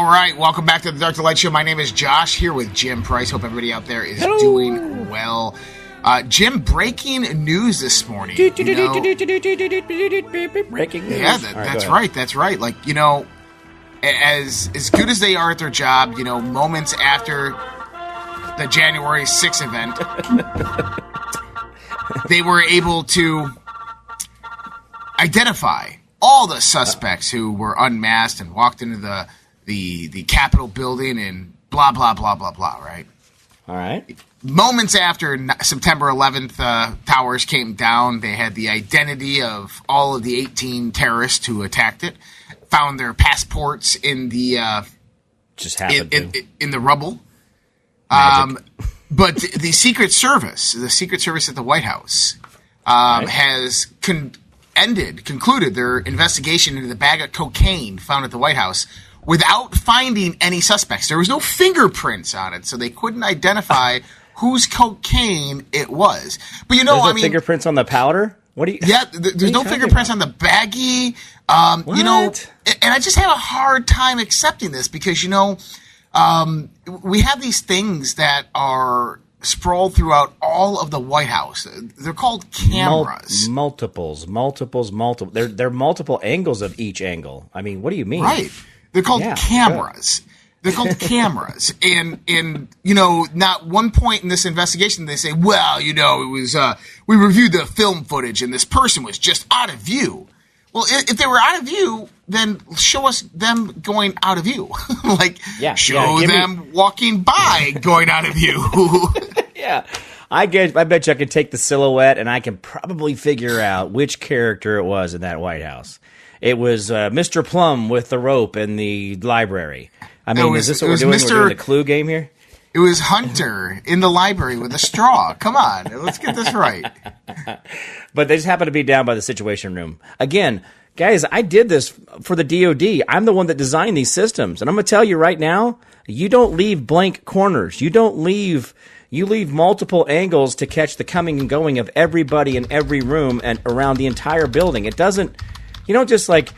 All right, welcome back to the Dark to Light Show. My name is Josh here with Jim Price. Hope everybody out there is doing well. Uh, Jim, breaking news this morning. know- Breaking news. yeah, that, right, that's right. That's right. Like you know, as as good as they are at their job, you know, moments after the January 6th event, they were able to identify all the suspects who were unmasked and walked into the the the Capitol building and blah blah blah blah blah. Right. All right. Moments after September 11th, uh, towers came down. They had the identity of all of the 18 terrorists who attacked it. Found their passports in the uh, Just in, happened in, to. in the rubble. Magic. Um, but the, the Secret Service, the Secret Service at the White House, um, Right. has con- ended, concluded their investigation into the bag of cocaine found at the White House without finding any suspects. There was no fingerprints on it, so they couldn't identify whose cocaine it was. But you know, There's no I mean, fingerprints on the powder. What do you? yeah, th- there's no fingerprints about? on the baggie. Um, you know, and I just have a hard time accepting this because you know, um, we have these things that are sprawled throughout all of the White House. They're called Mul- cameras, multiples, multiples, multiple. They're they're multiple angles of each angle. I mean, what do you mean? right? They're called Yeah, cameras. They're called cameras, and and you know, not one point in this investigation they say, well, you know, it was uh, we reviewed the film footage and this person was just out of view. Well, if they were out of view, then show us them going out of view. like, Yeah, show yeah, give me- them walking by going out of view. Yeah. I get. I bet you I could take the silhouette and I can probably figure out which character it was in that White House. It was uh, Mr. Plum with the rope in the library. I mean, was- is this what we're doing? Mr. We're doing the clue game here. it was Hunter in the library with a straw. Come on, let's get this right. but they just happen to be down by the situation room. Again, guys, I did this for the DoD. I'm the one that designed these systems, and I'm going to tell you right now, you don't leave blank corners. You don't leave. You leave multiple angles to catch the coming and going of everybody in every room and around the entire building. It doesn't. You don't just like.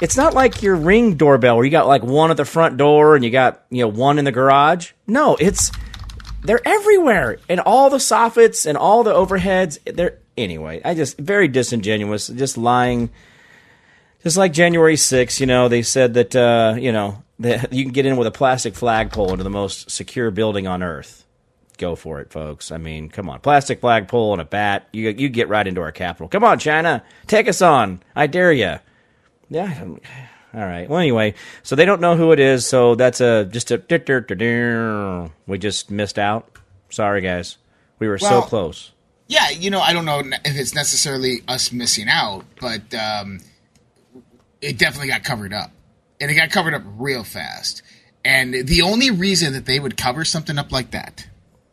It's not like your ring doorbell where you got like one at the front door and you got you know one in the garage. No, it's they're everywhere and all the soffits and all the overheads they're anyway i just very disingenuous just lying just like january 6th you know they said that uh, you know that you can get in with a plastic flagpole into the most secure building on earth go for it folks i mean come on plastic flagpole and a bat you, you get right into our capital come on china take us on i dare you yeah all right. Well, anyway, so they don't know who it is, so that's a just a we just missed out. Sorry, guys. We were so close. Yeah, you know, I don't know if it's necessarily us missing out, but um, it definitely got covered up. And it got covered up real fast. And the only reason that they would cover something up like that,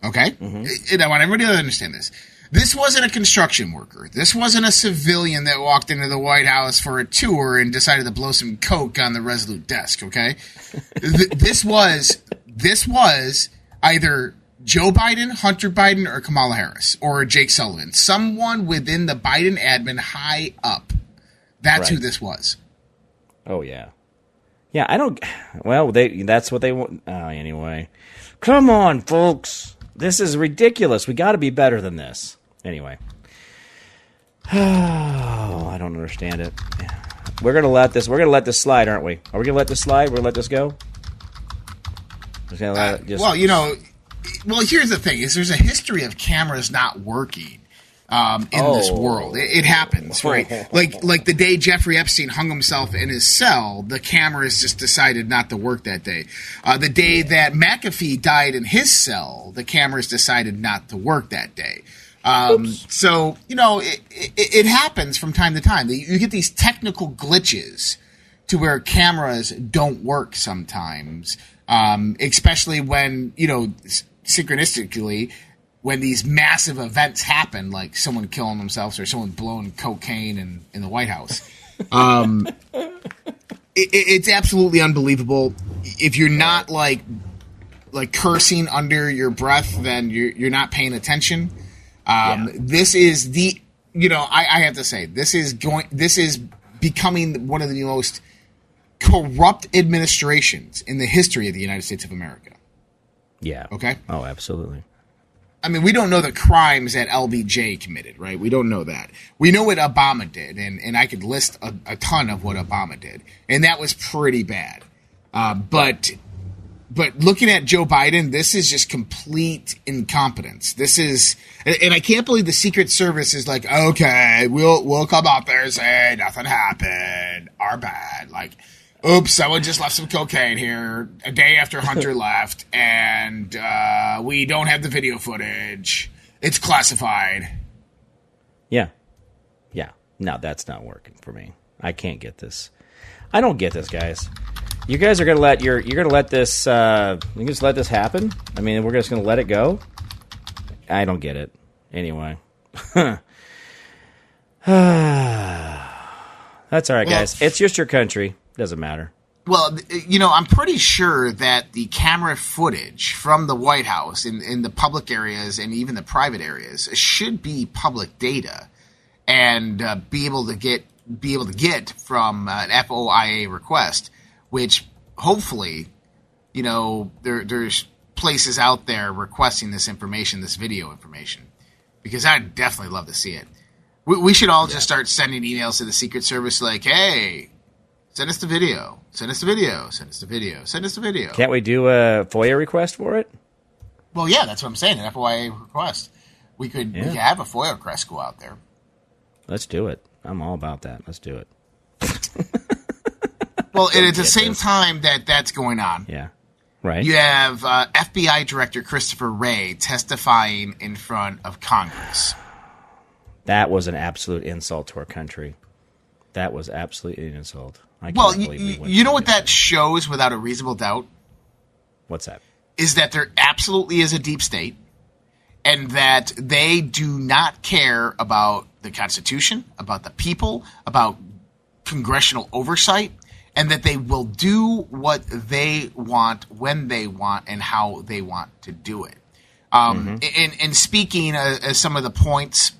okay? Mm-hmm. And I want everybody to understand this. This wasn't a construction worker. This wasn't a civilian that walked into the White House for a tour and decided to blow some coke on the Resolute desk, okay? Th- this was this was either Joe Biden, Hunter Biden, or Kamala Harris, or Jake Sullivan. Someone within the Biden admin high up. That's who this was. Oh yeah, yeah. I don't. Well, they that's what they want. Oh, anyway, come on, folks. This is ridiculous. We got to be better than this. Anyway. Oh, I don't understand it. We're gonna let this. We're gonna let this slide, aren't we? Are we gonna let this slide? We're gonna let this go. Just gonna let it uh, just, well, you know, well, here's the thing: is there's a history of cameras not working um, in this Oh. world. It, it happens, right? like like the day Jeffrey Epstein hung himself in his cell, the cameras just decided not to work that day. Uh, the day that McAfee died in his cell, the cameras decided not to work that day. Um, so you know, it, it, it happens from time to time. You get these technical glitches to where cameras don't work sometimes, um, especially when you know synchronistically when these massive events happen, like someone killing themselves or someone blowing cocaine in, in the White House. Um, it, it's absolutely unbelievable. If you're not like like cursing under your breath, then you're you're not paying attention. Um, yeah. This is the you know I, I have to say this is going this is becoming one of the most corrupt administrations in the history of the United States of America. Yeah. Okay. Oh, absolutely. I mean, we don't know the crimes that LBJ committed, right? We don't know that. We know what Obama did, and, and I could list a, a ton of what Obama did, and that was pretty bad. Uh, but but looking at Joe Biden, this is just complete incompetence. This is, and I can't believe the Secret Service is like, okay, we'll we'll come out there and say nothing happened, our bad. Like, oops, someone just left some cocaine here a day after Hunter left, and uh, we don't have the video footage. It's classified. Yeah, yeah. No, that's not working for me. I can't get this. I don't get this, guys. You guys are gonna let your you're gonna let this uh, you just let this happen. I mean, we're just gonna let it go. I don't get it. Anyway. That's all right, guys. Well, it's just your country. Doesn't matter. Well, you know, I'm pretty sure that the camera footage from the White House in, in the public areas and even the private areas should be public data and uh, be able to get be able to get from an FOIA request which hopefully, you know, there, there's places out there requesting this information, this video information, because I'd definitely love to see it. We, we should all yeah. just start sending emails to the Secret Service like, hey, send us the video, send us the video, send us the video, send us the video. Can't we do a FOIA request for it? Well, yeah, that's what I'm saying, an FOIA request. We could, yeah. we could have a FOIA request go out there. Let's do it. I'm all about that. Let's do it. Well, and at the same this. time that that's going on, yeah, right. You have uh, FBI Director Christopher Wray testifying in front of Congress. That was an absolute insult to our country. That was absolutely an insult. Well, you, we you know what that shows without a reasonable doubt? What's that? Is that there absolutely is a deep state and that they do not care about the Constitution, about the people, about congressional oversight and that they will do what they want when they want and how they want to do it. Um, mm-hmm. and, and, speaking uh, some of the points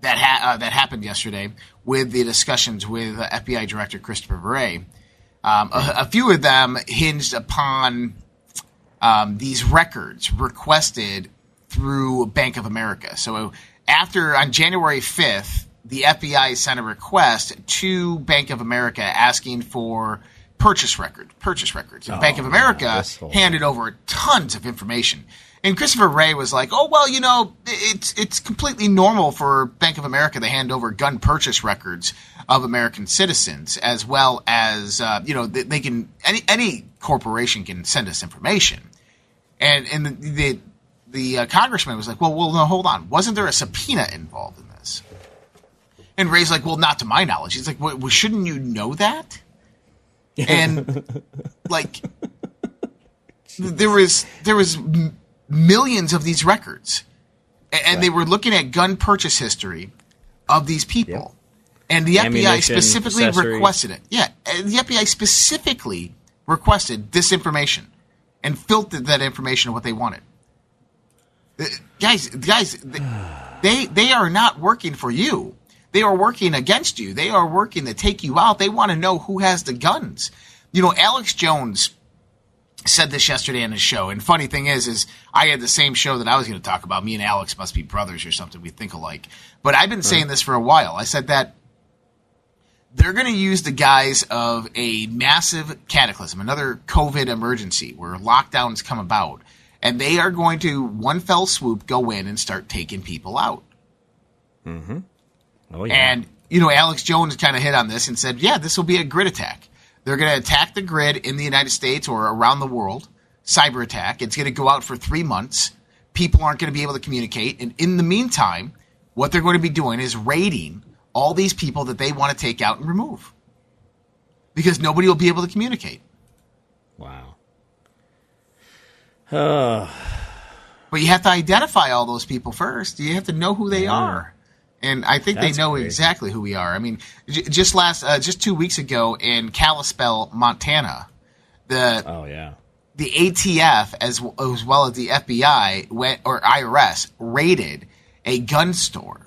that ha- uh, that happened yesterday with the discussions with uh, FBI Director Christopher Wray, um, a, a, few of them hinged upon um, these records requested through Bank of America. So after on January fifth, the FBI sent a request to Bank of America asking for purchase record, purchase records. And oh, Bank of America handed over tons of information. And Christopher Wray was like, "Oh well, you know, it's it's completely normal for Bank of America to hand over gun purchase records of American citizens, as well as uh, you know they, they, can any any corporation can send us information." And and the the, the uh, congressman was like, "Well, well, no, hold on, wasn't there a subpoena involved in this?" And Wray's like, well, not to my knowledge. He's like, well, shouldn't you know that? And like, there was there was millions of these records, and, and they were looking at gun purchase history of these people. Yep. And the FBI specifically requested it. Yeah, the FBI specifically requested this information and filtered that information of what they wanted. Uh, guys, guys, they they are not working for you. They are working against you. They are working to take you out. They want to know who has the guns. You know, Alex Jones said this yesterday on his show. And funny thing is, is I had the same show that I was going to talk about. Me and Alex must be brothers or something. We think alike. But I've been saying this for a while. I said that they're going to use the guise of a massive cataclysm, another COVID emergency where lockdowns come about, and they are going to one fell swoop go in and start taking people out. Mm-hmm. Oh, yeah. And, you know, Alex Jones kind of hit on this and said, yeah, this will be a grid attack. They're going to attack the grid in the United States or around the world, cyber attack. It's going to go out for three months. People aren't going to be able to communicate. And in the meantime, what they're going to be doing is raiding all these people that they want to take out and remove. because nobody will be able to communicate. Wow. But you have to identify all those people first. You have to know who they Yeah. are. And I think That's they know exactly who we are. I mean, j- just last, uh, just two weeks ago in Kalispell, Montana, the Oh yeah. the ATF as as well as the FBI went or IRS raided a gun store.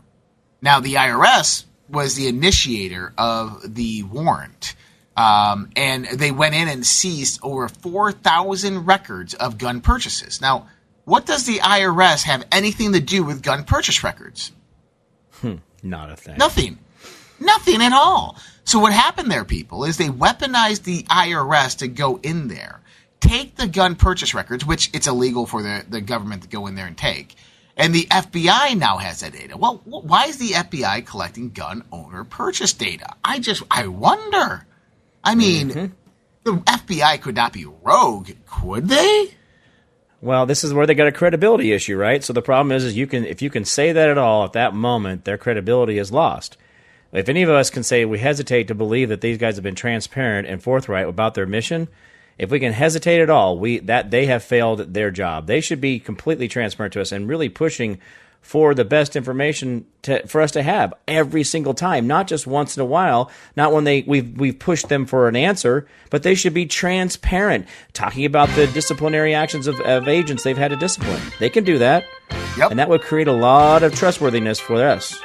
Now the IRS was the initiator of the warrant, um, and they went in and seized over four thousand records of gun purchases. Now, what does the IRS have anything to do with gun purchase records? Hmm, not a thing. Nothing. Nothing at all. So what happened there, people, is they weaponized the IRS to go in there, take the gun purchase records, which it's illegal for the, the government to go in there and take. And the FBI now has that data. Well, why is the FBI collecting gun owner purchase data? I just, I wonder. I mean, mm-hmm. the FBI could not be rogue, could they? Well, this is where they got a credibility issue, right? So the problem is, is you can if you can say that at all at that moment, their credibility is lost. If any of us can say we hesitate to believe that these guys have been transparent and forthright about their mission, if we can hesitate at all, we that they have failed their job. They should be completely transparent to us and really pushing for the best information to, for us to have every single time, not just once in a while, not when they we've we've pushed them for an answer, but they should be transparent, talking about the disciplinary actions of, of agents they've had to discipline. They can do that, Yep. and that would create a lot of trustworthiness for us.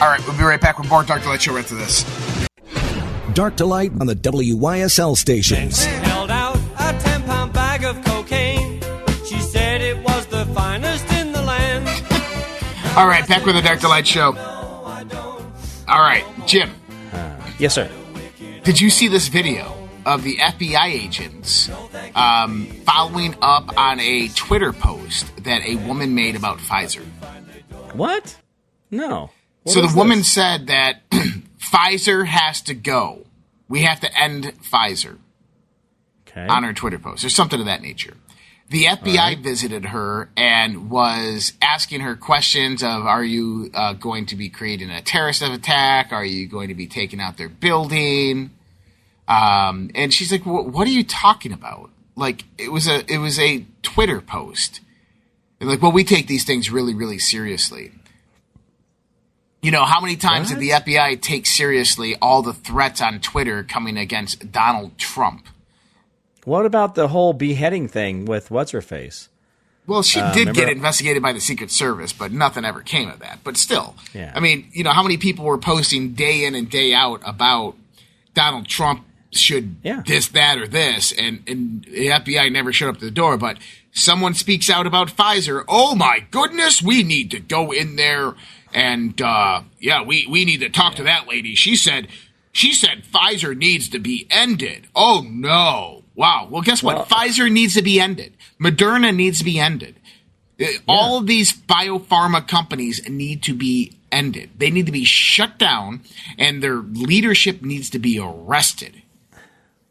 All right, we'll be right back with more Dark Light Show right to this. Dark to light on the WYSL stations. All right, back with the Dark Light Show. All right, Jim. Yes, sir. Did you see this video of the FBI agents um, following up on a Twitter post that a woman made about Pfizer? What? No. What so the woman this? said that Pfizer has to go. We have to end Pfizer okay. on her Twitter post, or something of that nature. The FBI visited her and was asking her questions of Are you uh, going to be creating a terrorist attack? Are you going to be taking out their building? Um, and she's like, "What are you talking about?" Like it was a it was a Twitter post. And like, well, we take these things really, really seriously. You know, how many times did the FBI take seriously all the threats on Twitter coming against Donald Trump? What about the whole beheading thing with what's her face? Well, she did Uh, remember- get investigated by the Secret Service, but nothing ever came of that. But still, Yeah. I mean, you know, how many people were posting day in and day out about Donald Trump should Yeah. this, that, or this, and and the FBI never showed up to the door. But someone speaks out about Pfizer. Oh my goodness, we need to go in there and uh, yeah, we we need to talk to that lady. She said. She said Pfizer needs to be ended. Oh no. Wow. Well, guess what? Well- Pfizer needs to be ended. Moderna needs to be ended. Uh, All of these biopharma companies need to be ended. They need to be shut down and their leadership needs to be arrested.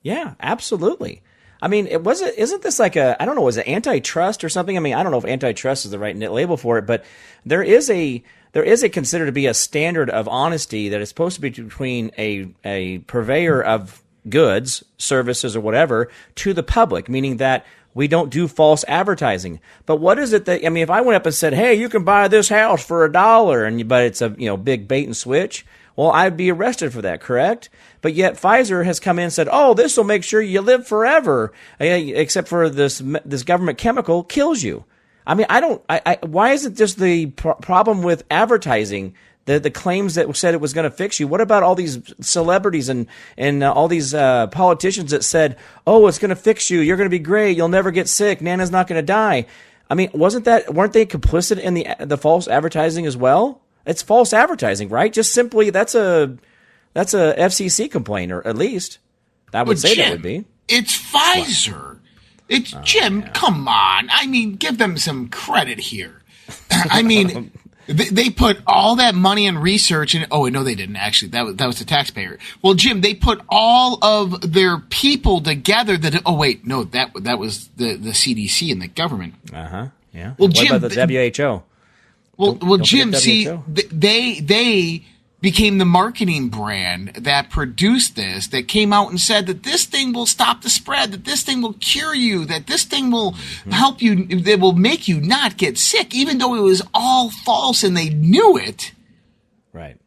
Yeah, absolutely. I mean, it was it isn't this like a I don't know, was it antitrust or something? I mean, I don't know if antitrust is the right label for it, but there is a there is a considered to be a standard of honesty that is supposed to be between a a purveyor of goods, services, or whatever to the public, meaning that we don't do false advertising. But what is it that I mean? If I went up and said, "Hey, you can buy this house for a dollar," and but it's a you know big bait and switch, well, I'd be arrested for that, correct? But yet Pfizer has come in and said, "Oh, this will make sure you live forever," eh, except for this this government chemical kills you. I mean, I don't. I, I why is it just the pro- problem with advertising? The, the claims that said it was going to fix you. What about all these celebrities and and uh, all these uh, politicians that said, "Oh, it's going to fix you. You're going to be great. You'll never get sick. Nana's not going to die." I mean, wasn't that weren't they complicit in the the false advertising as well? It's false advertising, right? Just simply that's a that's a FCC complaint, or at least I would say that would be. It's Pfizer. It's Jim. Come on. I mean, give them some credit here. I mean, they, they put all that money and research and oh no, they didn't actually. That was that was the taxpayer. Well, Jim, they put all of their people together. That oh wait, no, that that was the the CDC and the government. Uh huh. Yeah. Well, what Jim, about the WHO? Well, well, don't Jim, see, they they became the marketing brand that produced this, that came out and said that this thing will stop the spread, that this thing will cure you, that this thing will mm-hmm. help you, that will make you not get sick, even though it was all false and they knew it. Right.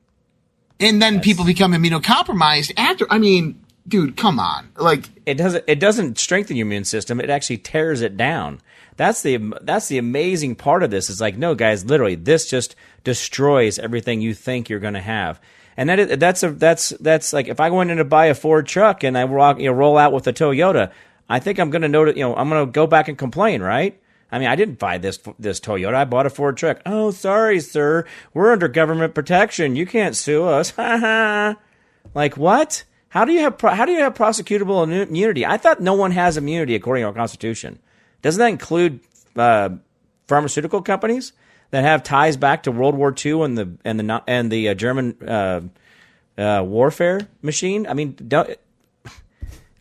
And then people become immunocompromised after. I mean, dude, come on. Like, It doesn't. It doesn't strengthen your immune system. It actually tears it down. That's the that's the amazing part of this. Is like, no, guys, literally, this just destroys everything you think you're going to have. And that is, that's a that's that's like if I went in to buy a Ford truck and I rock, you know, roll out with a Toyota, I think I'm going to notice. You know, I'm going to go back and complain, right? I mean, I didn't buy this this Toyota. I bought a Ford truck. Oh, sorry, sir. We're under government protection. You can't sue us. Ha ha. Like what? How do you have how do you have prosecutable immunity? I thought no one has immunity according to our constitution. Doesn't that include uh, pharmaceutical companies that have ties back to World War II and the and the and the uh, German uh, uh, warfare machine? I mean, don't,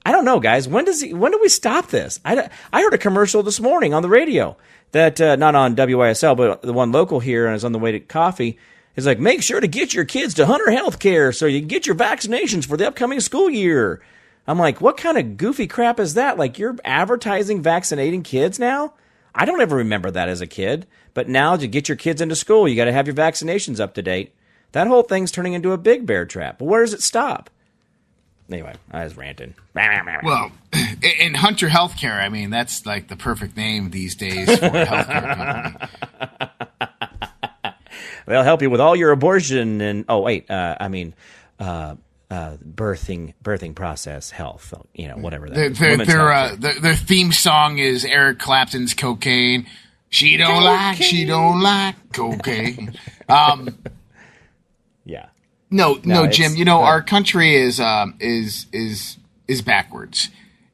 I don't know, guys. When does he, when do we stop this? I, I heard a commercial this morning on the radio that uh, not on WYSL, but the one local here, and is on the way to coffee. Is like make sure to get your kids to Hunter Healthcare so you can get your vaccinations for the upcoming school year. I'm like, what kind of goofy crap is that? Like you're advertising vaccinating kids now? I don't ever remember that as a kid. But now to get your kids into school, you got to have your vaccinations up to date. That whole thing's turning into a big bear trap. But where does it stop? Anyway, I was ranting. well, in Hunter Healthcare, I mean, that's like the perfect name these days for a healthcare company. They'll help you with all your abortion and oh wait, uh, I mean, uh, uh, birthing birthing process health. You know, whatever that. Their their Women's their, health uh, their, their theme song is Eric Clapton's "Cocaine." She don't like, she don't like cocaine. Um, yeah. no, no, it's- Jim. You know, uh, our country is um, is is is backwards,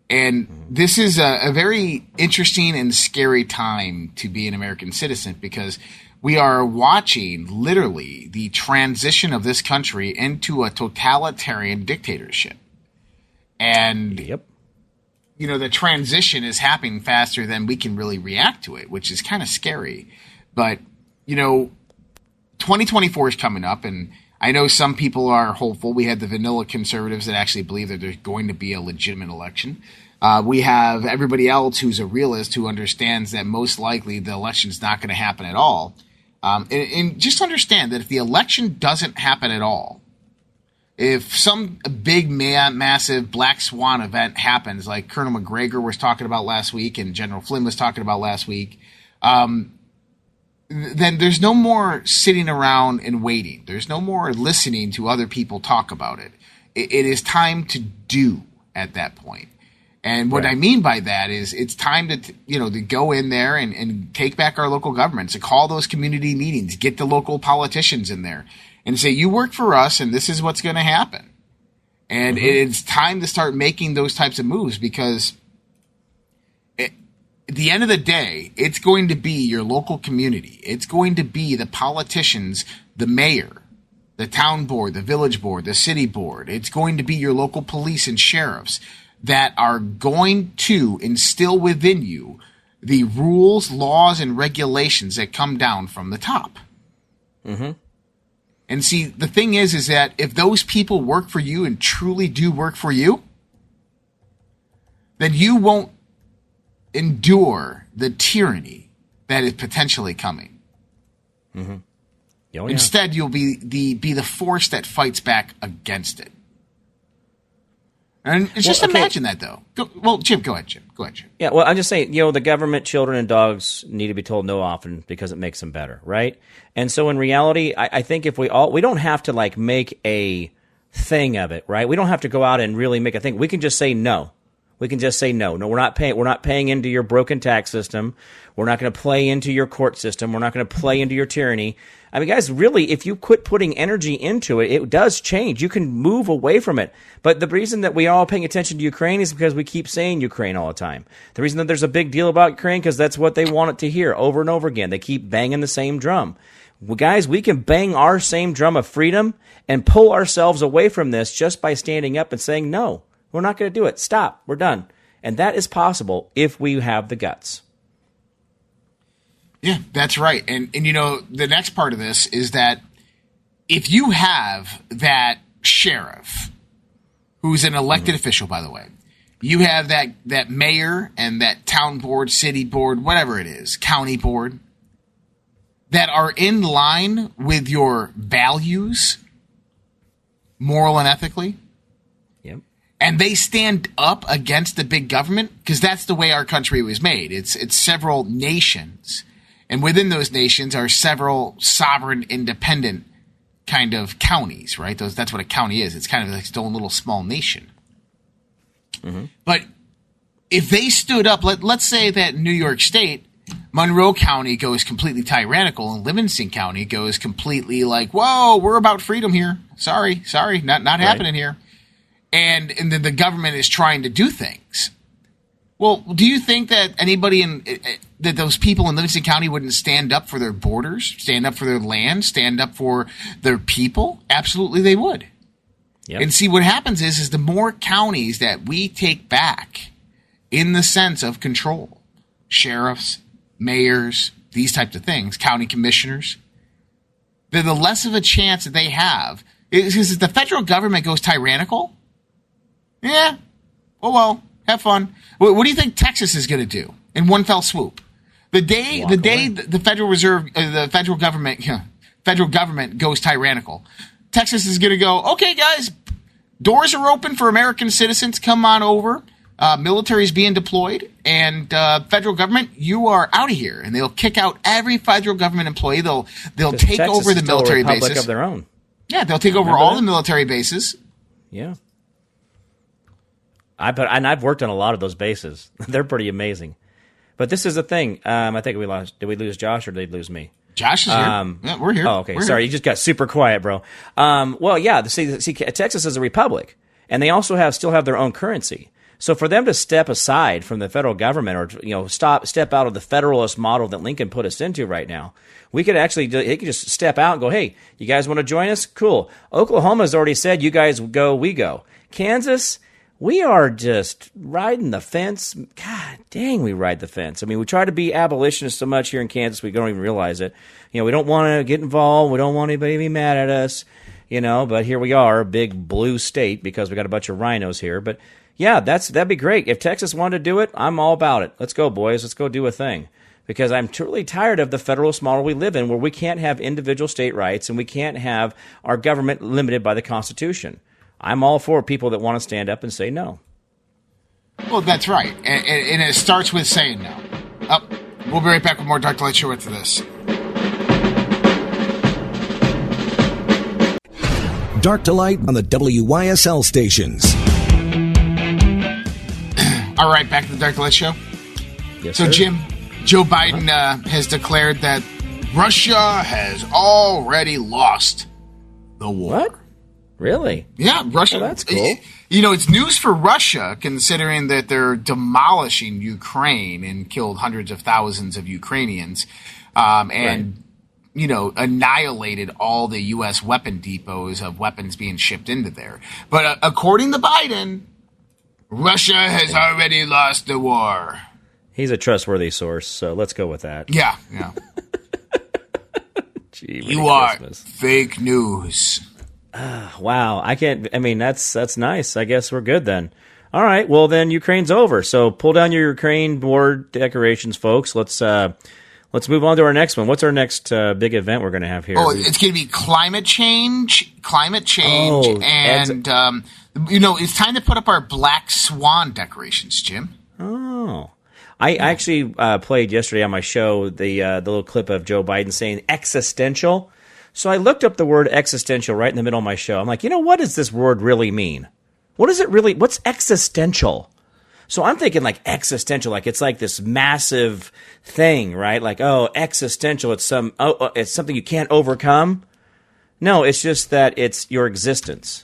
and this is a, a very interesting and scary time to be an American citizen because we are watching literally the transition of this country into a totalitarian dictatorship, and Yep. you know the transition is happening faster than we can really react to it, which is kind of scary. But you know, 2024 is coming up, and I know some people are hopeful. We had the vanilla conservatives that actually believe that there's going to be a legitimate election. Uh, we have everybody else who's a realist who understands that most likely the election's not going to happen at all. Um, and, and just understand that if the election doesn't happen at all, if some big ma- massive black swan event happens like colonel mcgregor was talking about last week and general flynn was talking about last week um, then there's no more sitting around and waiting. There's no more listening to other people talk about it. It, it is time to do at that point and what Right. I mean by that is it's time to, you know, to go in there and, and take back our local governments, to call those community meetings, get the local politicians in there and say, you work for us and this is what's going to happen. And mm-hmm. it's time to start making those types of moves because it, at the end of the day, it's going to be your local community. It's going to be the politicians, the mayor, the town board, the village board, the city board. It's going to be your local police and sheriffs that are going to instill within you the rules, laws, and regulations that come down from the top. Mm-hmm. And see, the thing is, is that if those people work for you and truly do work for you, then you won't endure the tyranny that is potentially coming. Oh, yeah. Instead, you'll be the be the force that fights back against it. And just Well, okay. imagine that, though. Go, well, Jim, go ahead, Jim. Go ahead, Jim. Yeah, well, I'm just saying, you know, the government, children, and dogs need to be told no often because it makes them better, right? And so, in reality, I, I think if we all, we don't have to like make a thing of it, right? We don't have to go out and really make a thing. We can just say no. We can just say no. No, we're not paying. We're not paying into your broken tax system. We're not going to play into your court system. We're not going to play into your tyranny. I mean, guys, really, if you quit putting energy into it, it does change. You can move away from it. But the reason that we are all paying attention to Ukraine is because we keep saying Ukraine all the time. The reason that there's a big deal about Ukraine because that's what they want it to hear over and over again. They keep banging the same drum. Well, guys, we can bang our same drum of freedom and pull ourselves away from this just by standing up and saying, no, we're not going to do it. Stop. We're done. And that is possible if we have the guts. Yeah, that's right. And and you know, the next part of this is that if you have that sheriff, who's an elected mm-hmm. official, by the way, you have that that mayor and that town board, city board, whatever it is, county board, that are in line with your values, moral and ethically, Yep. and they stand up against the big government because that's the way our country was made. It's it's several nations, and within those nations are several sovereign, independent kind of counties. Right? Those that's what a county is. It's kind of like its own little small nation. Mm-hmm. But if they stood up, let let's say that New York State. Monroe County goes completely tyrannical, and Livingston County goes completely like, "Whoa, we're about freedom here. Sorry, sorry, not not happening here." and and then the government is trying to do things. Well, do you think that anybody in eh, eh, that those people in Livingston County wouldn't stand up for their borders, stand up for their land, stand up for their people? Absolutely, they would. Yep. And see what happens is is the more counties that we take back in the sense of control, sheriffs, mayors, these types of things, county commissioners, the, the less of a chance that they have. Because if the federal government goes tyrannical, yeah, oh well, have fun. What, what do you think Texas is going to do in one fell swoop? The day, Walk the day away. the Federal Reserve, uh, the federal government, yeah, federal government goes tyrannical, Texas is going to go. Okay, guys, doors are open for American citizens. Come on over. Uh, military is being deployed, and uh, federal government, you are out of here. And they'll kick out every federal government employee. They'll they'll take Texas over the military bases. of their own. yeah, they'll take over all that? the military bases. Yeah. I but and I've worked on a lot of those bases. They're pretty amazing. But this is the thing. Um, I think we lost. Did we lose Josh or did they lose me? Josh is here. Um, yeah, we're here. Oh, okay. We're here. Sorry, you just got super quiet, bro. Um, well, yeah. the- See, see, Texas is a republic, and they also have still have their own currency. So for them to step aside from the federal government, or you know, stop step out of the federalist model that Lincoln put us into right now, we could actually do- they could just step out and go, "Hey, you guys want to join us? Cool." Oklahoma's already said, "You guys go, we go." Kansas. We are just riding the fence. God dang, we ride the fence. I mean, we try to be abolitionists so much here in Kansas, we don't even realize it. You know, we don't want to get involved. We don't want anybody to be mad at us, you know, but here we are, a big blue state because we got a bunch of RINOs here. But yeah, that's, that'd be great. If Texas wanted to do it, I'm all about it. Let's go, boys. Let's go do a thing. Because I'm truly tired of the federalist model we live in where we can't have individual state rights and we can't have our government limited by the Constitution. I'm all for people that want to stand up and say no. Well, that's right. And, and, and it starts with saying no. Up. we'll be right back with more Dark Light Show after this. Dark to Light on the WYSL stations. All right, back to the Dark Light Show. Yes, So, sir. Jim, Joe Biden uh, has declared that Russia has already lost the war. What? Really? Yeah, Russia. Well, that's cool. You know, it's news for Russia considering that they're demolishing Ukraine and killed hundreds of thousands of Ukrainians, um, and you know, annihilated all the U.S. weapon depots of weapons being shipped into there. But uh, according to Biden, Russia has already lost the war. He's a trustworthy source, so let's go with that. Yeah, yeah. Gee, you Merry are fake news. Wow, I can't. I mean, that's that's nice. I guess we're good then. All right. Well, then Ukraine's over. So pull down your Ukraine board decorations, folks. Let's uh, let's move on to our next one. What's our next uh, big event we're going to have here? Oh, it's going to be climate change, climate change, Oh, and um, you know, it's time to put up our black swan decorations, Jim. Oh. I actually uh, played yesterday on my show the uh, the little clip of Joe Biden saying existential. So I looked up the word existential right in the middle of my show. I'm like, you know, what does this word really mean? What is it really? What's existential? So I'm thinking like existential, like it's like this massive thing, right? Like oh, existential. It's some oh, oh, it's something you can't overcome. No, it's just that it's your existence.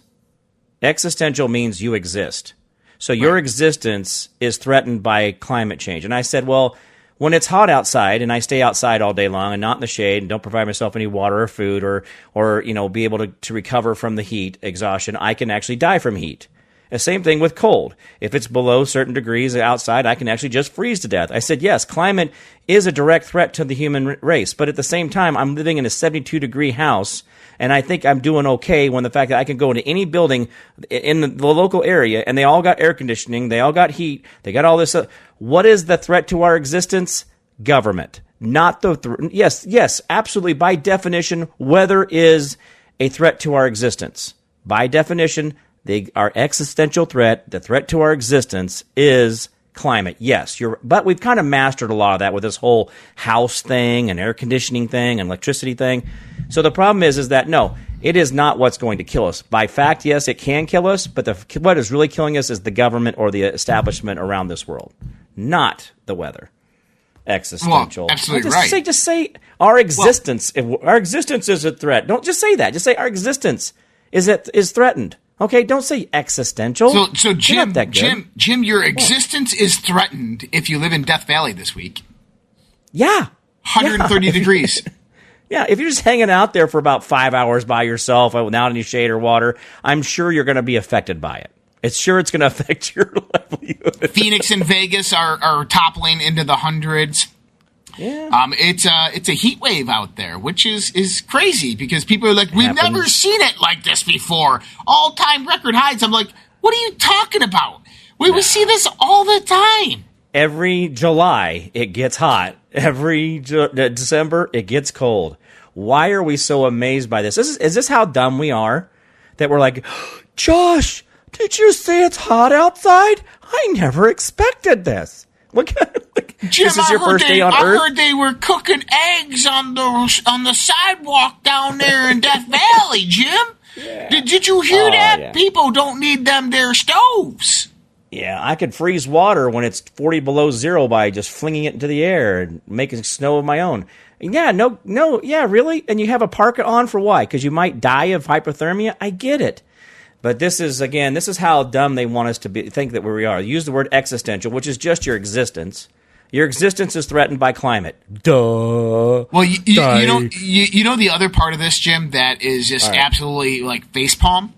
Existential means you exist. So your existence is threatened by climate change. And I said, well, when it's hot outside and I stay outside all day long and not in the shade and don't provide myself any water or food or, or, you know, be able to, to recover from the heat exhaustion, I can actually die from heat. The same thing with cold. If it's below certain degrees outside, I can actually just freeze to death. I said, yes, climate is a direct threat to the human race, but at the same time, I'm living in a 72 degree house And I think I'm doing okay when the fact that I can go into any building in the local area and they all got air conditioning, they all got heat, they got all this. Uh, what is the threat to our existence? Government. Not the, th- yes, yes, absolutely. By definition, weather is a threat to our existence. By definition, our existential threat, the threat to our existence is climate. Yes, you're, but we've kind of mastered a lot of that with this whole house thing and air conditioning thing and electricity thing. So the problem is, is that no, it is not what's going to kill us. By fact, yes, it can kill us, but the, what is really killing us is the government or the establishment around this world, not the weather. Existential. Well, absolutely just right. Say, just say our existence. if our existence is a threat, don't just say that. Just say our existence is it is threatened. Okay, don't say existential. So, so Jim, that. Jim, Jim, your existence is threatened if you live in Death Valley this week. yeah, 130 degrees. Yeah, if you're just hanging out there for about five hours by yourself without any shade or water, I'm sure you're going to be affected by it. It's sure it's going to affect your livelihood. Phoenix and Vegas are, are toppling into the hundreds. Yeah. Um, it's a it's a heat wave out there, which is is crazy because people are like, we've happens. never seen it like this before. All time record highs. I'm like, what are you talking about? We we see this all the time. Every July, it gets hot. Every Ju- uh, December, it gets cold. Why are we so amazed by this? Is, this? is this how dumb we are? That we're like, Josh, did you say it's hot outside? I never expected this. What kind of, like, Jim, this is I your heard first they, day on I Earth? heard they were cooking eggs on the on the sidewalk down there in Death Valley, Jim. Did, did you hear Oh, that? yeah. People don't need them their stoves. Yeah, I could freeze water when it's 40 below zero by just flinging it into the air and making snow of my own. Yeah, no, no, yeah, really? And you have a parka on for why? Because you might die of hypothermia? I get it. But this is, again, this is how dumb they want us to be, think that we are. Use the word existential, which is just your existence. Your existence is threatened by climate. Duh. Well, you, you, you know you, you know the other part of this, Jim, that is just right. absolutely like facepalm.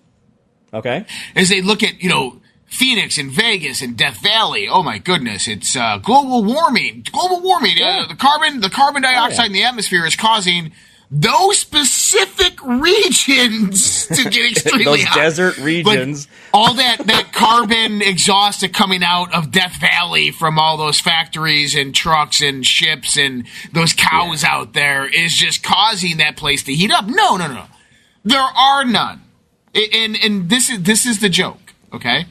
Okay? As they look at you know Phoenix and Vegas and Death Valley. Oh my goodness, it's uh, global warming. Global warming. Uh, the carbon the carbon dioxide in the atmosphere is causing those specific regions to get extremely Those hot. desert But regions. all that that carbon exhaust coming out of Death Valley from all those factories and trucks and ships and those cows out there is just causing that place to heat up. No, no, no. There are none. And and this is this is the joke, okay?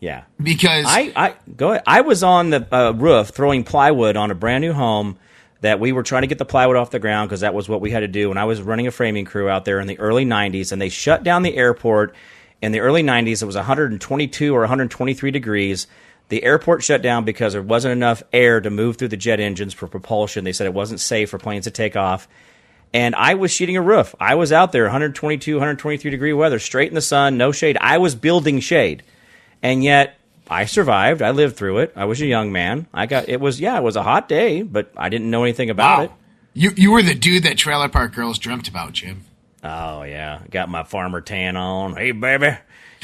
Yeah. Because I, I go ahead. I was on the uh, roof throwing plywood on a brand new home that we were trying to get the plywood off the ground because that was what we had to do. And I was running a framing crew out there in the early '90s, and they shut down the airport in the early '90s. It was 122 or 123 degrees. The airport shut down because there wasn't enough air to move through the jet engines for propulsion. They said it wasn't safe for planes to take off. And I was sheeting a roof. I was out there, 122, 123 degree weather, straight in the sun, no shade. I was building shade and yet I survived. I lived through it. I was a young man. I got it was yeah, it was a hot day, but I didn't know anything about wow. it. You you were the dude that Trailer Park Girls dreamt about, Jim. Oh yeah, got my farmer tan on. Hey baby,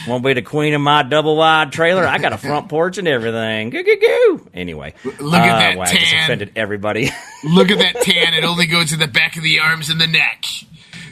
want to be the queen of my double wide trailer? I got a front porch and everything. Goo goo goo. Anyway, Look at uh, that just tan. offended everybody. Look at that tan. It only goes to the back of the arms and the neck.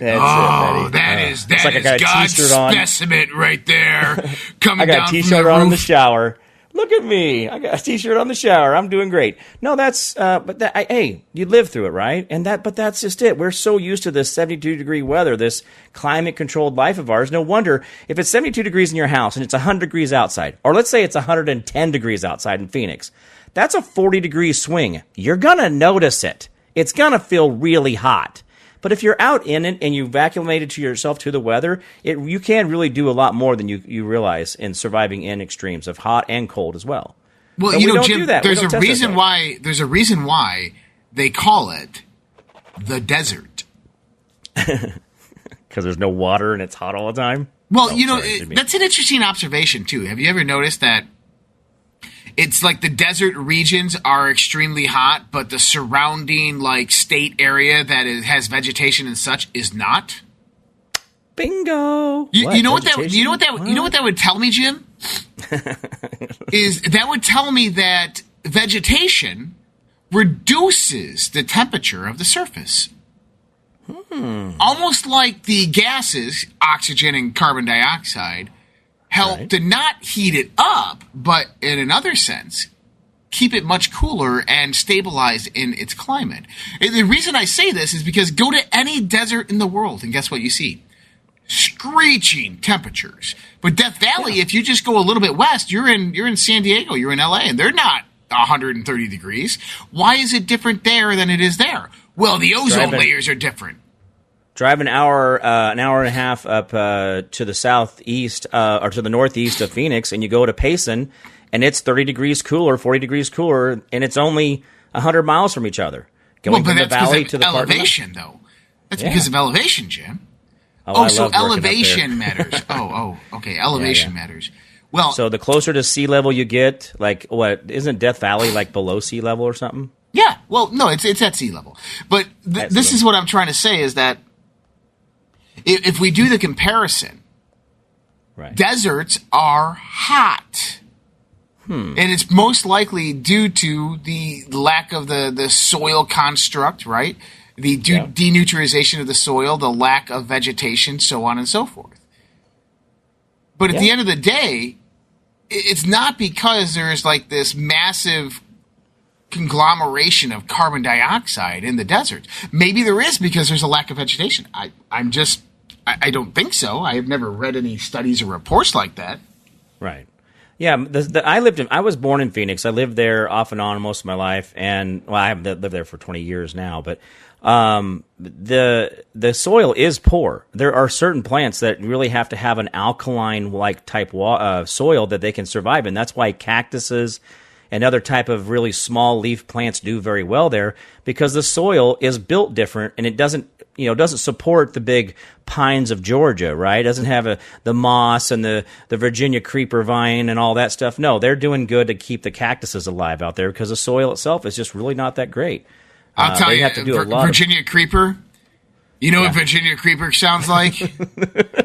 That's Oh, it, that buddy. is Uh, that it's like is God's specimen right there. Coming I got a t-shirt on in the shower. Look at me. I got a t-shirt on the shower. I'm doing great. No, that's uh but that I, hey, you live through it, right? And that but that's just it. We're so used to this 72 degree weather, this climate controlled life of ours. No wonder if it's 72 degrees in your house and it's 100 degrees outside. Or let's say it's 110 degrees outside in Phoenix. That's a 40 degree swing. You're going to notice it. It's going to feel really hot. But if you're out in it and you've acclimated to yourself to the weather, it, you can really do a lot more than you, you realize in surviving in extremes of hot and cold as well. Well, But you we know, Jim, do that. There's a reason why there's a reason why they call it the desert. Because there's no water and it's hot all the time. Well, Oh, you know, sorry, it- that's an interesting observation too. Have you ever noticed that it's like the desert regions are extremely hot, but the surrounding like state area that is, has vegetation and such is not? bingo. You, you know what that you know what that you know what that would tell me, Jim? is that would tell me that vegetation reduces the temperature of the surface. Hmm. Almost like the gases, oxygen and carbon dioxide, help Right. to not heat it up, but in another sense, keep it much cooler and stabilized in its climate. And the reason I say this is because go to any desert in the world and guess what you see? Screeching temperatures. But Death Valley, if you just go a little bit west, you're in you're in San Diego, you're in LA, and they're not 130 degrees. Why is it different there than it is there? Well, the ozone Driving- layers are different. Drive an hour, uh, an hour and a half up uh, to the southeast uh, or to the northeast of Phoenix, and you go to Payson, and it's 30 degrees cooler, 40 degrees cooler, and it's only 100 miles from each other. Going Well, but from the valley of to the elevation, though. That's Yeah. because of elevation, Jim. Oh, Oh, so love working up there. elevation matters. Oh, oh, okay. Elevation yeah. matters. Well, So the closer to sea level you get, like what isn't Death Valley like below sea level or something? yeah. Well, no, it's it's at sea level. But th- this sea is what I'm trying to say is that if, if we do the comparison, Right. deserts are hot. Hmm. And it's most likely due to the lack of the, the soil construct, right? The de- Yeah. of the soil, the lack of vegetation, so on and so forth. But at the end of the day, it's not because there's like this massive conglomeration of carbon dioxide in the desert. Maybe there is because there's a lack of vegetation. I, I'm just, I, I don't think so. I have never read any studies or reports like that. Right. Yeah, the, the, I lived in. I was born in Phoenix. I lived there off and on most of my life, and well, I haven't lived there for twenty years now. But um, the the soil is poor. There are certain plants that really have to have an alkaline like type wa- uh, soil that they can survive in. That's why cactuses and other type of really small leaf plants do very well there because the soil is built different and it doesn't you know doesn't support the big pines of Georgia, right? It doesn't have a, the moss and the the Virginia creeper vine and all that stuff. No, they're doing good to keep the cactuses alive out there because the soil itself is just really not that great. I'll Uh, tell you, have to do a Vir- lot of- Virginia Creeper. You know what Virginia Creeper sounds like?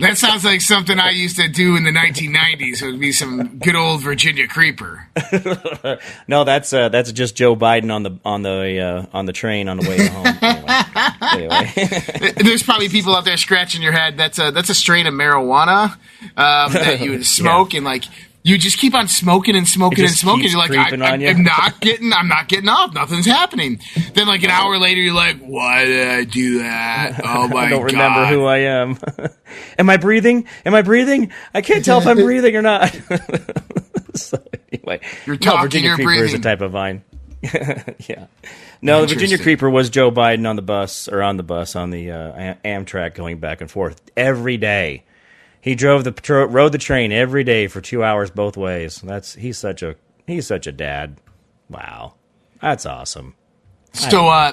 that sounds like something I used to do in the 1990s. It would be some good old Virginia Creeper. No, that's uh, that's just Joe Biden on the on the uh, on the train on the way home. anyway. anyway. There's probably people out there scratching your head. That's a that's a strain of marijuana um, that you would smoke and like. You just keep on smoking and smoking and smoking. You're like, I, I, am you. I'm not getting, I'm not getting off. Nothing's happening. Then, like an hour later, you're like, why did I do that? Oh my god! I don't god! remember who I am. am I breathing? Am I breathing? I can't tell if I'm breathing or not. so anyway, You're no, Virginia you're creeper is a type of vine. yeah. No, the Virginia creeper was Joe Biden on the bus or on the bus on the uh, Amtrak going back and forth every day. He drove the tro- rode the train every day for two hours both ways. That's he's such a he's such a dad. Wow, that's awesome. So, uh,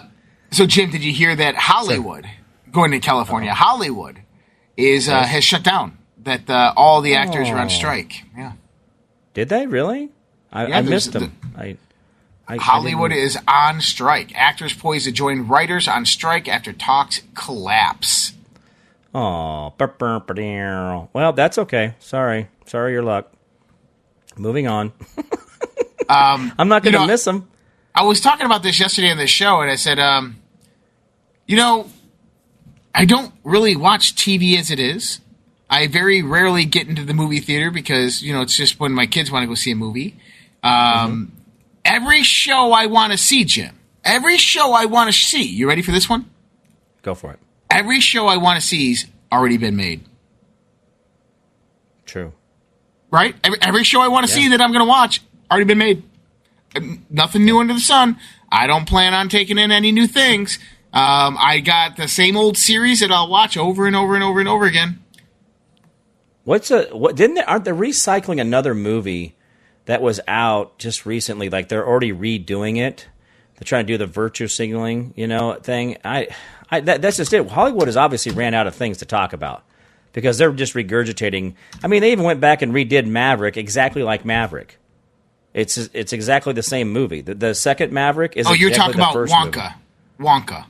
so Jim, did you hear that Hollywood, going to California. Hollywood is uh, has shut down. That uh, all the actors are on Oh. strike. Yeah, Did they really? I, Yeah, I missed them. I, I I Hollywood is on strike. Actors poised to join writers on strike after talks collapse. Oh, well, that's okay. Sorry, sorry, your luck. Moving on. I'm not going to Um, you know- miss them. I was talking about this yesterday on the show, and I said, um, you know, I don't really watch TV as it is. I very rarely get into the movie theater because you know it's just when my kids want to go see a movie. Um, Every show I want to see, Jim. Every show I want to see. You ready for this one? Go for it. Every show I want to see's already been made. True. Right? Every, every show I want to see that I'm going to watch already been made. Nothing new under the sun. I don't plan on taking in any new things. Um, I got the same old series that I'll watch over and over and over and over again. What's a what? Didn't they, aren't they recycling another movie that was out just recently? Like they're already redoing it. They're trying to do the virtue signaling, you know, thing. I, I that, that's just it. Hollywood has obviously ran out of things to talk about because they're just regurgitating. I mean, they even went back and redid Maverick exactly like Maverick. It's it's exactly the same movie. The, the second Maverick is Oh, you're exactly talking about Wonka. movie. Wonka.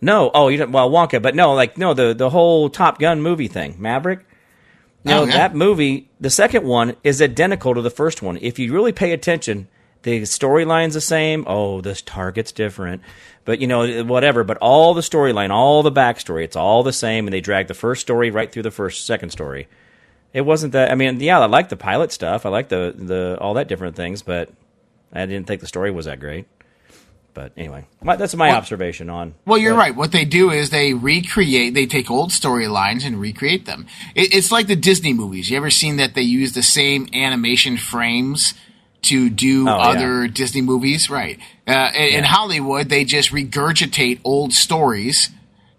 No, oh, you don't. Well, Wonka, but no, like no, the the whole Top Gun movie thing, Maverick. No, Oh, yeah. that movie, the second one is identical to the first one. If you really pay attention, The storyline's the same. Oh, this target's different. But you know, whatever. But all the storyline, all the backstory, it's all the same, and they drag the first story right through the first second story. It wasn't that. I mean, yeah, I like the pilot stuff. I like the the all that different things, but I didn't think the story was that great. But anyway, my, that's my observation on. Well, you're but- right. What they do is they recreate, they take old storylines and recreate them. It, it's like the Disney movies. You ever seen that they use the same animation frames to do Oh, yeah. other Disney movies? Right. Uh, in, in Hollywood, they just regurgitate old stories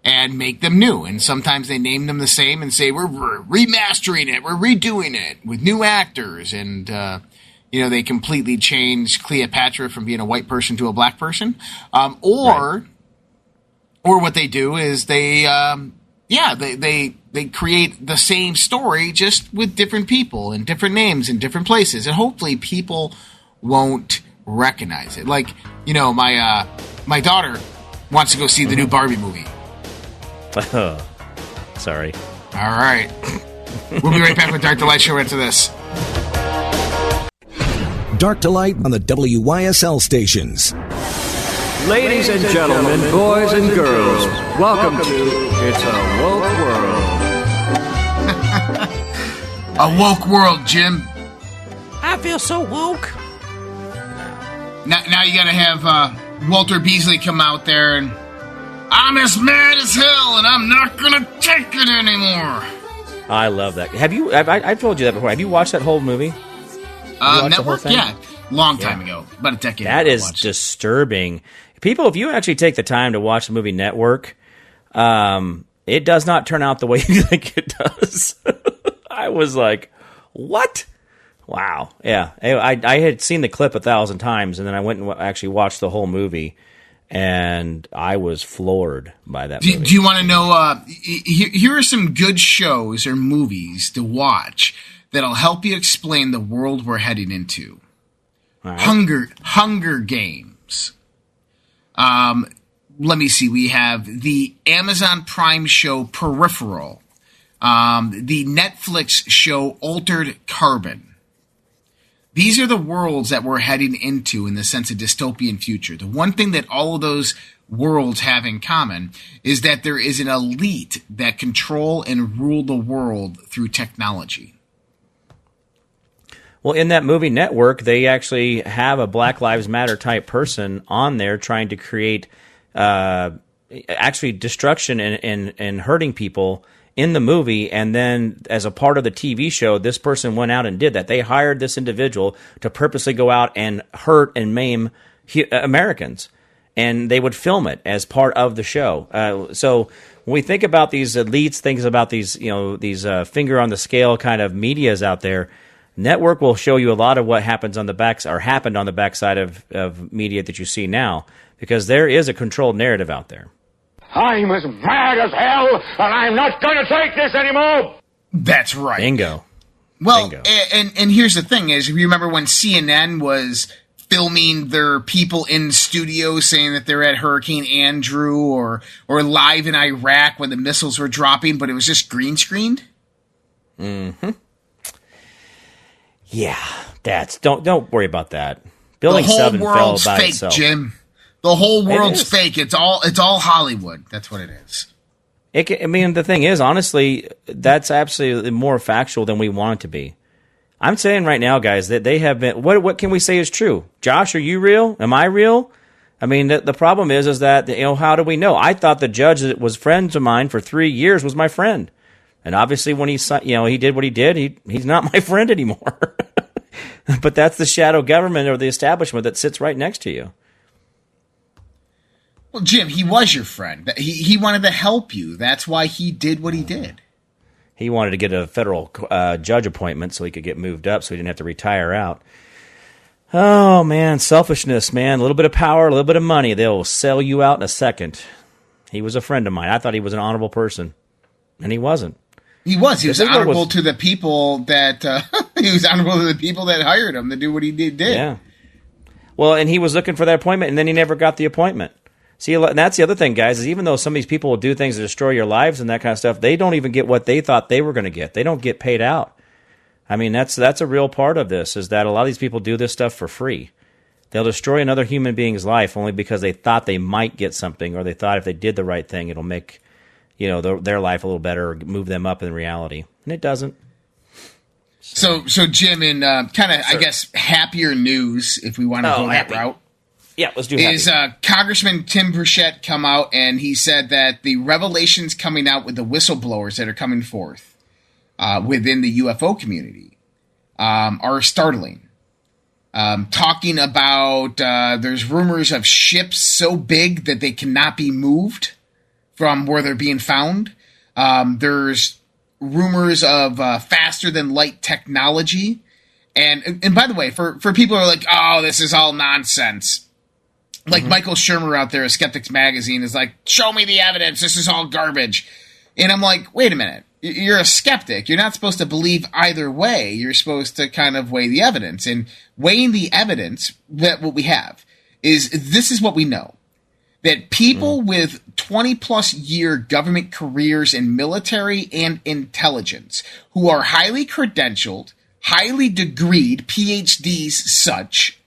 and make them new. And sometimes they name them the same and say, we're, we're remastering it, we're redoing it with new actors. And, uh, you know, they completely change Cleopatra from being a white person to a black person. Um, or, or what they do is they, um, yeah, they, they, they create the same story just with different people and different names in different places. And hopefully people won't recognize it. Like, you know, my, uh, my daughter wants to go see the new Barbie movie. Sorry. All right. we'll be right back with Dark To Light Show after this. Dark To Light on the WYSL stations. Ladies and gentlemen, boys and girls, welcome to It's a Woke World. A woke world, Jim. I feel so woke. Now, now you gotta have uh, Walter Beasley come out there and I'm as mad as hell and I'm not gonna take it anymore. I love that. Have you? I've, I, I've told you that before. Have you watched that whole movie? Uh, watched whole network, yeah, long time ago, about a decade. That ago is disturbing. People, if you actually take the time to watch the movie Network, um, it does not turn out the way you think it does. I was like, what? Wow. Yeah. I, I, had seen the clip a thousand times, and then I went and actually watched the whole movie, and I was floored by that Do, movie. do you want to know? Uh, he- he- here are some good shows or movies to watch that'll help you explain the world we're heading into. Hunger Hunger Games. Um, let me see. We have the Amazon Prime show Peripheral, um, the Netflix show Altered Carbon. These are the worlds that we're heading into in the sense of dystopian future. The one thing that all of those worlds have in common is that there is an elite that control and rule the world through technology. Well, in that movie Network, they actually have a Black Lives Matter type person on there trying to create uh, actually destruction and, and, and hurting people in the movie. And then, as a part of the TV show, this person went out and did that. They hired this individual to purposely go out and hurt and maim hu- Americans. And they would film it as part of the show. Uh, so when we think about these elites, things about these, you know, these uh, finger on the scale kind of medias out there, Network will show you a lot of what happens on the backs or happened on the backside of, of media that you see now, because there is a controlled narrative out there. I'm as mad as hell, and I'm not going to take this anymore. That's right. Bingo. Well, Bingo. a- and and here's the thing: is you remember when CNN was filming their people in studio saying that they're at Hurricane Andrew or or live in Iraq when the missiles were dropping, but it was just green screened. Mm-hmm. Yeah, that's don't don't worry about that. The Building whole seven fell world's by fake, itself. Jim. The whole world's is. fake. It's all it's all Hollywood. That's what it is. It, I mean, the thing is, honestly, that's absolutely more factual than we want it to be. I'm saying right now, guys, that they have been. What what can we say is true? Josh, are you real? Am I real? I mean, the, the problem is, is that you know, how do we know? I thought the judge that was friends of mine for three years was my friend, and obviously, when he you know he did what he did, he he's not my friend anymore. but that's the shadow government or the establishment that sits right next to you. Well, Jim, he was your friend. He he wanted to help you. That's why he did what he did. He wanted to get a federal uh, judge appointment so he could get moved up so he didn't have to retire out. Oh, man, selfishness, man. A little bit of power, a little bit of money. They'll sell you out in a second. He was a friend of mine. I thought he was an honorable person, and he wasn't. He was. He was honorable was- to the people that uh, he was honorable to the people that hired him to do what he did. did. Yeah. Well, and he was looking for that appointment, and then he never got the appointment. See, and that's the other thing, guys, is even though some of these people will do things to destroy your lives and that kind of stuff, they don't even get what they thought they were going to get. They don't get paid out. I mean, that's that's a real part of this is that a lot of these people do this stuff for free. They'll destroy another human being's life only because they thought they might get something, or they thought if they did the right thing, it'll make you know their, their life a little better, or move them up in reality, and it doesn't. So, so Jim, in uh, kind of, I guess, happier news, if we want to Oh, go that route, Yeah, let's do is uh, Congressman Tim Burchett come out and he said that the revelations coming out with the whistleblowers that are coming forth uh, within the UFO community um, are startling. Um, talking about uh, there's rumors of ships so big that they cannot be moved from where they're being found. Um, there's rumors of uh, faster than light technology. And and by the way, for, for people who are like, oh, this is all nonsense. Like Michael Shermer out there at Skeptics Magazine is like, show me the evidence. This is all garbage. And I'm like, wait a minute. You're a skeptic. You're not supposed to believe either way. You're supposed to kind of weigh the evidence. And weighing the evidence that what we have is this is what we know that people with 20 plus year government careers in military and intelligence who are highly credentialed, highly degreed, PhDs such,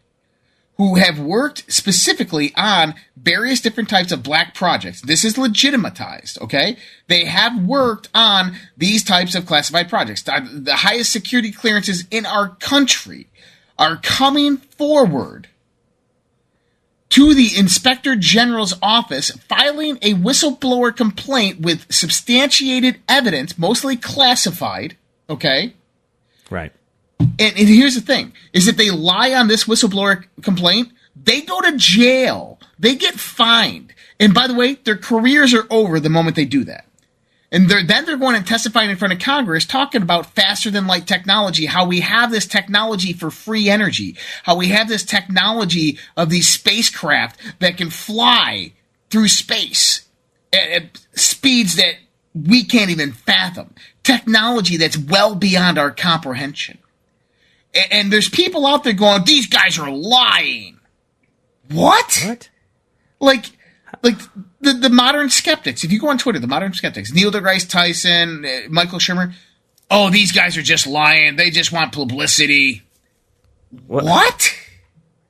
who have worked specifically on various different types of black projects. This is legitimatized, okay? They have worked on these types of classified projects. The highest security clearances in our country are coming forward to the inspector general's office filing a whistleblower complaint with substantiated evidence, mostly classified, okay? right. And, and here's the thing: is if they lie on this whistleblower complaint, they go to jail. They get fined. And by the way, their careers are over the moment they do that. And they're, then they're going and testifying in front of Congress talking about faster than light technology, how we have this technology for free energy, how we have this technology of these spacecraft that can fly through space at, at speeds that we can't even fathom. Technology that's well beyond our comprehension. A- And there's people out there going, these guys are lying. What? What? Like, like the, the modern skeptics. If you go on Twitter, the modern skeptics, Neil deGrasse Tyson, uh, Michael Shermer, oh, these guys are just lying. They just want publicity. What? What?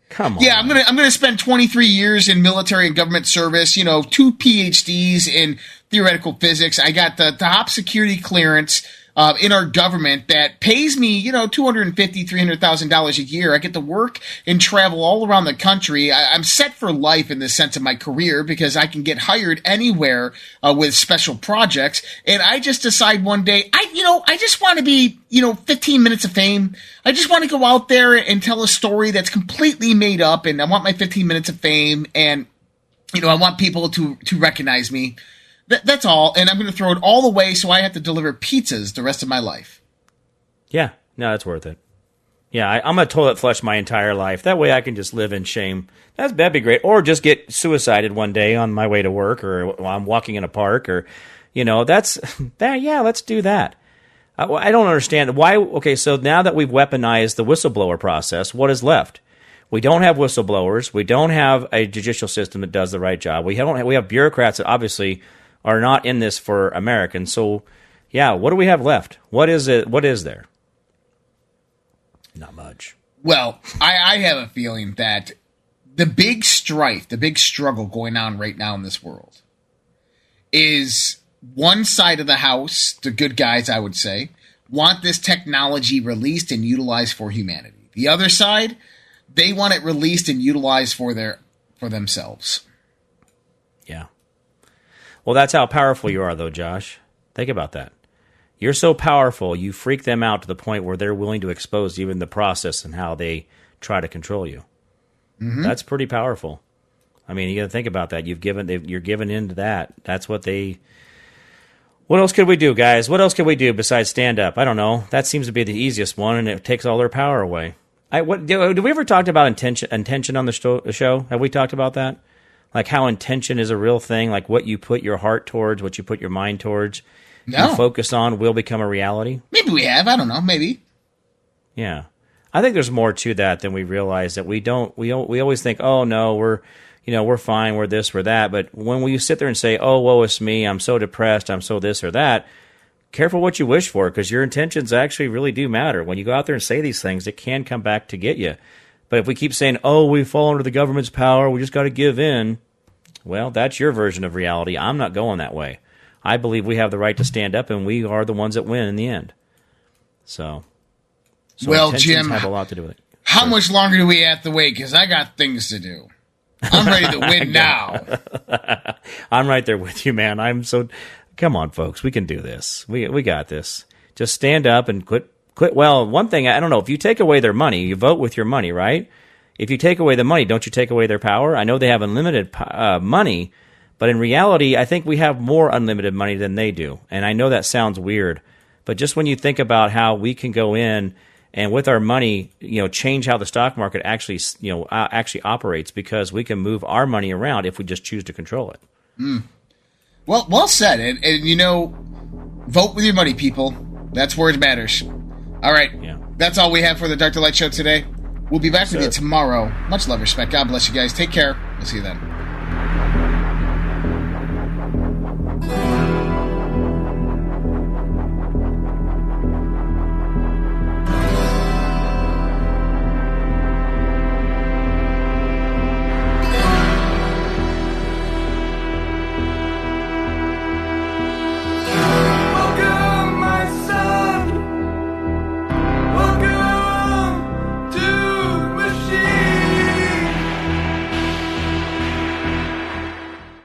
Come on. Yeah, I'm gonna I'm gonna spend 23 years in military and government service. You know, two PhDs in theoretical physics. I got the top security clearance uh, in our government that pays me, you know, 250, 300 thousand dollars a year. I get to work and travel all around the country. I, I'm set for life in the sense of my career because I can get hired anywhere uh, with special projects. And I just decide one day, I you know, I just want to be, you know, 15 minutes of fame. I just want to go out there and tell a story that's completely made up, and I want my 15 minutes of fame, and you know, I want people to to recognize me. That, that's all, and I'm going to throw it all away, so I have to deliver pizzas the rest of my life. Yeah, no, that's worth it. Yeah, I, I'm gonna toilet flush my entire life. That way, I can just live in shame. That's that'd be great. Or just get suicided one day on my way to work, or while I'm walking in a park, or you know, that's that. Yeah, let's do that. I, I don't understand why. Okay, so now that we've weaponized the whistleblower process, what is left? We don't have whistleblowers. We don't have a judicial system that does the right job. We don't. Have, we have bureaucrats that obviously are not in this for Americans. So, yeah, what do we have left? What is it? What is there? Not much. Well, I, I have a feeling that the big strife, the big struggle going on right now in this world is one side of the house, the good guys, I would say, want this technology released and utilized for humanity. The other side, they want it released and utilized for their for themselves. Well, that's how powerful you are, though, Josh. Think about that. You're so powerful, you freak them out to the point where they're willing to expose even the process and how they try to control you. Mm-hmm. That's pretty powerful. I mean, you got to think about that. You've given, they've, you're given into that. That's what they. What else could we do, guys? What else could we do besides stand up? I don't know. That seems to be the easiest one, and it takes all their power away. I what do, do we ever talked about intention intention on the show? Have we talked about that? Like how intention is a real thing, like what you put your heart towards, what you put your mind towards, No. you focus on will become a reality. Maybe we have. I don't know. Maybe. Yeah, I think there's more to that than we realize. That we don't we don't, we always think, oh no, we're you know we're fine, we're this, we're that. But when we sit there and say, oh woe is me, I'm so depressed, I'm so this or that. Careful what you wish for, because your intentions actually really do matter. When you go out there and say these things, it can come back to get you. But if we keep saying, "Oh, we fall under the government's power, we just got to give in," well, that's your version of reality. I'm not going that way. I believe we have the right to stand up, and we are the ones that win in the end. So, so Well, Jim, have a lot to do with it. How much longer do we have to wait? Because I got things to do. I'm ready to win now. I'm right there with you, man. I'm so. Come on, folks. We can do this. We we got this. Just stand up and quit. Quit. Well, one thing I don't know. If you take away their money, you vote with your money, right? If you take away the money, don't you take away their power? I know they have unlimited uh, money, but in reality, I think we have more unlimited money than they do. And I know that sounds weird, but just when you think about how we can go in and with our money, you know, change how the stock market actually, you know, uh, actually operates because we can move our money around if we just choose to control it. Well, well said. And, and you know, vote with your money, people. That's where it matters. All right. Yeah. That's all we have for the Dark To Light Show today. We'll be back with you tomorrow. Much love, respect. God bless you guys. Take care. We'll see you then.